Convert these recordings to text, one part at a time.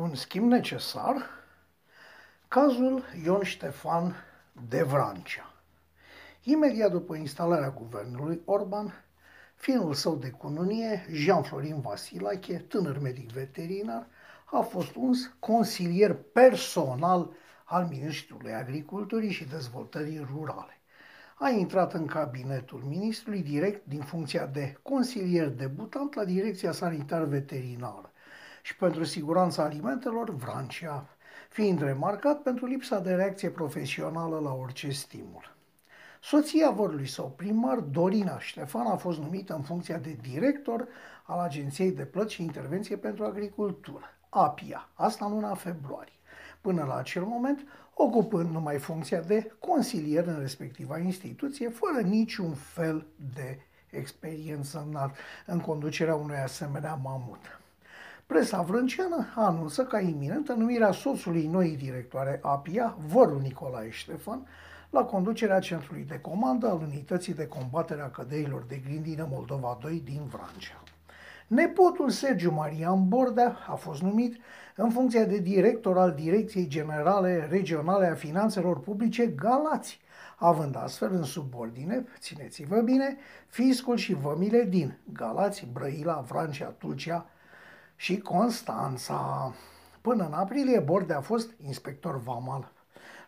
un schimb necesar, cazul Ion Ștefan de Vrancea. Imediat după instalarea guvernului Orban, fiul său de cununie, Jean-Florin Vasilache, tânăr medic veterinar, a fost uns consilier personal al Ministrului Agriculturii și Dezvoltării Rurale. A intrat în cabinetul ministrului direct din funcția de consilier debutant la Direcția Sanitar Veterinară și pentru siguranța alimentelor Vrancea, fiind remarcat pentru lipsa de reacție profesională la orice stimul. Soția vorului său primar, Dorina Ștefan, a fost numită în funcția de director al Agenției de Plăți și Intervenție pentru Agricultură, APIA, asta în luna februarie. Până la acel moment, ocupând numai funcția de consilier în respectiva instituție, fără niciun fel de experiență în, în conducerea unui asemenea mamut. Presa vrânceană anunță ca iminentă numirea soțului noii directoare APIA, vărul Nicolae Ștefan, la conducerea centrului de comandă al unității de combatere a cădeilor de grindină Moldova 2 din Vrancea. Nepotul Sergiu Marian Bordea a fost numit în funcția de director al Direcției Generale Regionale a Finanțelor Publice Galați, având astfel în subordine, țineți-vă bine, fiscul și vămile din Galați, Brăila, Vrancea, Tulcea și Constanța. Până în aprilie, Bordea a fost inspector vamal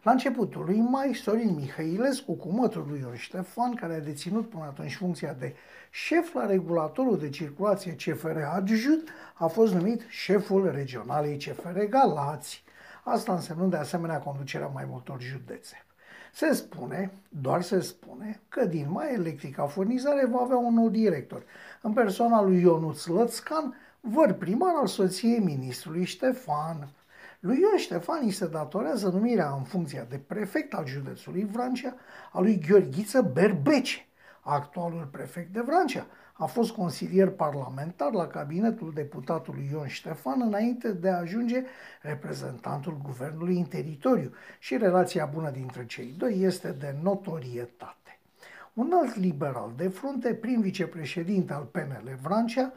la începutul lui mai, Sorin Mihailescu, cu mătrul lui Ion Ștefan, care a deținut până atunci funcția de șef la regulatorul de circulație CFR adjut, a fost numit șeful regionalei CFR Galați. Asta însemnând de asemenea conducerea mai multor județe. Se spune, doar se spune, că din mai electrica furnizare va avea un nou director, în persoana lui Ionuț Lățcan, văr primar al soției ministrului Ștefan. Lui Ion Ștefani se datorează numirea în funcția de prefect al județului Vrancea a lui Gheorghiță Berbece, actualul prefect de Vrancea. A fost consilier parlamentar la cabinetul deputatului Ion Ștefan înainte de a ajunge reprezentantul guvernului în teritoriu și relația bună dintre cei doi este de notorietate. Un alt liberal de frunte, prim vicepreședinte al PNL Vrancea,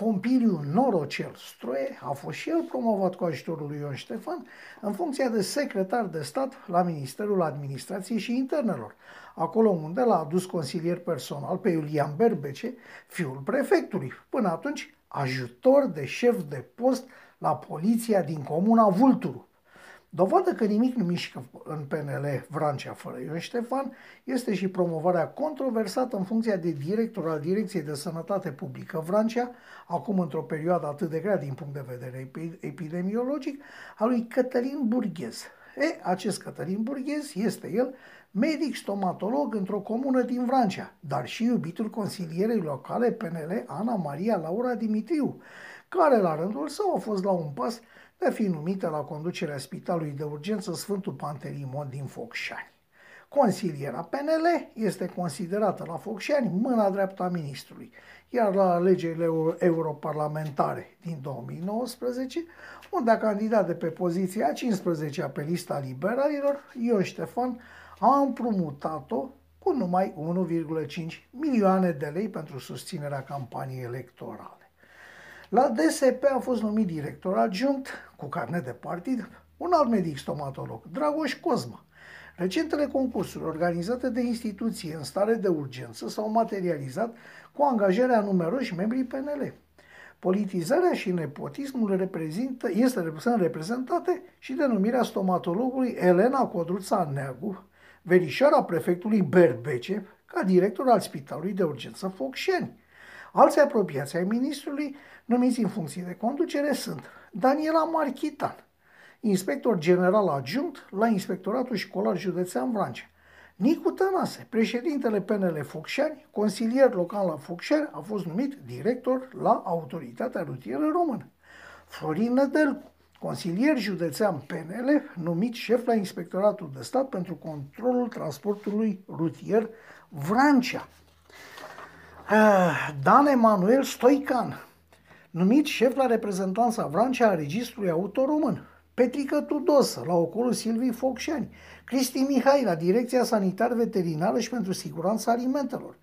Pompiliu Norocel Stroie a fost și el promovat cu ajutorul lui Ion Ștefan în funcția de secretar de stat la Ministerul Administrației și Internelor, acolo unde l-a adus consilier personal pe Iulian Berbece, fiul prefectului, până atunci ajutor de șef de post la poliția din comuna Vulturu. Dovadă că nimic nu mișcă în PNL Vrancea fără Ion Ștefan este și promovarea controversată în funcția de director al Direcției de Sănătate Publică Vrancea, acum într-o perioadă atât de grea din punct de vedere epidemiologic, a lui Cătălin Burghez. E, acest Cătălin Burghez este el medic stomatolog într-o comună din Vrancea, dar și iubitul consilierei locale PNL Ana Maria Laura Dimitriu, care la rândul său a fost la un pas de a fi numită la conducerea Spitalului de Urgență Sfântul Pantelimon din Focșani. Consiliera PNL este considerată la Focșani mâna dreaptă a ministrului, iar la alegerile europarlamentare din 2019, unde a candidat de pe poziția 15 pe lista liberalilor, Ion Ștefan a împrumutat-o cu numai 1,5 milioane de lei pentru susținerea campaniei electorale. La DSP a fost numit director adjunct cu carnet de partid un alt medic stomatolog, Dragoș Cosma. Recentele concursuri organizate de instituții în stare de urgență s-au materializat cu angajarea numeroși membrii PNL. Politizarea și nepotismul reprezintă, este, sunt reprezentate și denumirea stomatologului Elena Codruța Neagu, verișoara prefectului Berbece, ca director al Spitalului de Urgență Focșeni. Alții apropiați ai ministrului, numiți în funcție de conducere, sunt Daniela Marchitan, inspector general adjunct la Inspectoratul Școlar Județean Vrancea, Nicu Tănase, președintele PNL Focșani, consilier local la Focșani, a fost numit director la Autoritatea Rutieră Română. Florin Nădelcu, consilier județean PNL, numit șef la Inspectoratul de Stat pentru controlul transportului rutier Vrancea. Ah, Dan Emanuel Stoican, numit șef la reprezentanța Vrancea a Registrului Auto Român. Petrică Tudosă, la ocolul Silvii Focșani. Cristi Mihai, la Direcția Sanitar Veterinară și pentru Siguranța Alimentelor.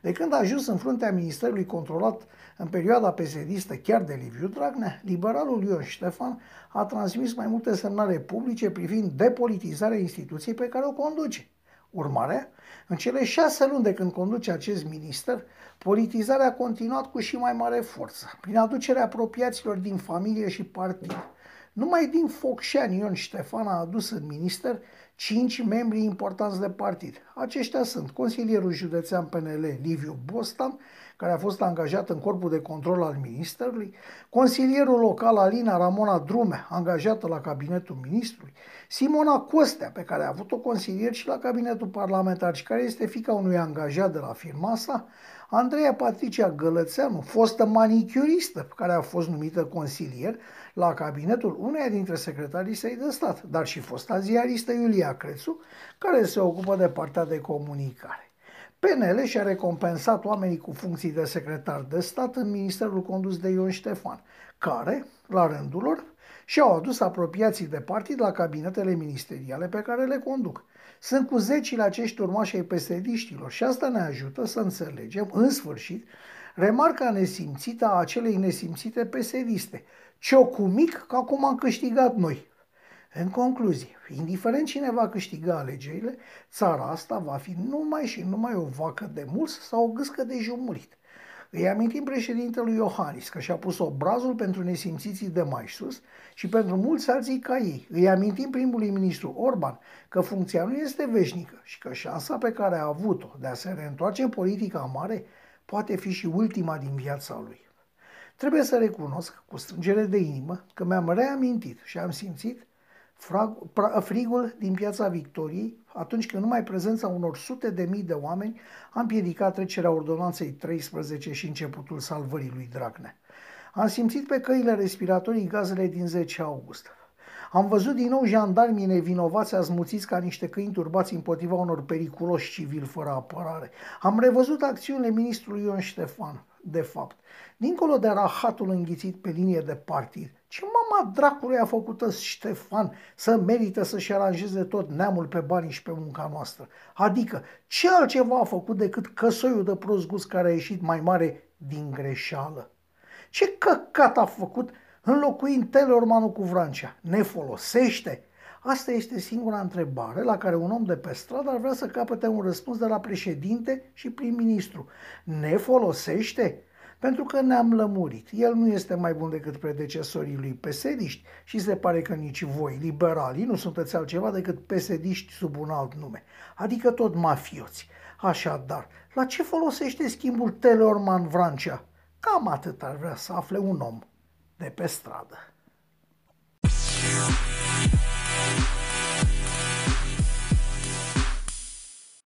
De când a ajuns în fruntea ministerului controlat în perioada pesedistă chiar de Liviu Dragnea, liberalul Ion Ștefan a transmis mai multe semnale publice privind depolitizarea instituției pe care o conduce. Urmare, în cele șase luni de când conduce acest minister, politizarea a continuat cu și mai mare forță, prin aducerea apropiaților din familie și partid. Numai din Focșani Ion Ștefan a adus în minister cinci membri importanți de partid. Aceștia sunt consilierul județean PNL Liviu Bostan, care a fost angajat în corpul de control al ministerului, consilierul local Alina Ramona Drume, angajată la cabinetul ministrului, Simona Costea, pe care a avut-o consilier și la cabinetul parlamentar și care este fica unui angajat de la firma sa, Andreea Patricia Gălățeanu, fostă manicuristă, care a fost numită consilier la cabinetul uneia dintre secretarii săi de stat, dar și fosta ziaristă Iulia Crețu, care se ocupă de partea de comunicare. PNL și-a recompensat oamenii cu funcții de secretar de stat în ministerul condus de Ion Ștefan, care, la rândul lor, și-au adus apropiații de partid la cabinetele ministeriale pe care le conduc. Sunt cu zecile acești urmași ai pesediștilor și asta ne ajută să înțelegem, în sfârșit, remarca nesimțită a acelei nesimțite pesediste. Ce-o cu mic, că acum am câștigat noi. În concluzie, indiferent cine va câștiga alegerile, țara asta va fi numai și numai o vacă de mulți sau o gâscă de jumurit. Îi amintim președintelui Iohannis că și-a pus obrazul pentru nesimțiții de mai sus și pentru mulți alții ca ei. Îi amintim primului ministru Orban că funcția nu este veșnică și că șansa pe care a avut-o de a se reîntoarce în politica mare poate fi și ultima din viața lui. Trebuie să recunosc cu strângere de inimă că mi-am reamintit și am simțit frigul din piața Victoriei, atunci când numai prezența unor sute de mii de oameni a împiedicat trecerea ordonanței 13 și începutul salvării lui Dragnea. Am simțit pe căile respiratorii gazele din 10 august. Am văzut din nou jandarmii nevinovați azmuțiți ca niște câini turbați împotriva unor periculoși civili fără apărare. Am revăzut acțiunile ministrului Ion Ștefan, de fapt. Dincolo de rahatul înghițit pe linie de partid, ce mama dracului a făcut Ștefan să merită să-și aranjeze tot neamul pe banii și pe munca noastră? Adică, ce altceva a făcut decât căsoiul de prost gust care a ieșit mai mare din greșeală? Ce căcat a făcut înlocuind Teleormanul cu Vrancea? Ne folosește? Asta este singura întrebare la care un om de pe stradă ar vrea să capete un răspuns de la președinte și prim-ministru. Ne folosește? Pentru că ne-am lămurit. El nu este mai bun decât predecesorii lui pesediști și se pare că nici voi, liberalii, nu sunteți altceva decât pesediști sub un alt nume, adică tot mafioți. Așadar, la ce folosește schimbul Teleorman Vrancea? Cam atât ar vrea să afle un om de pe stradă.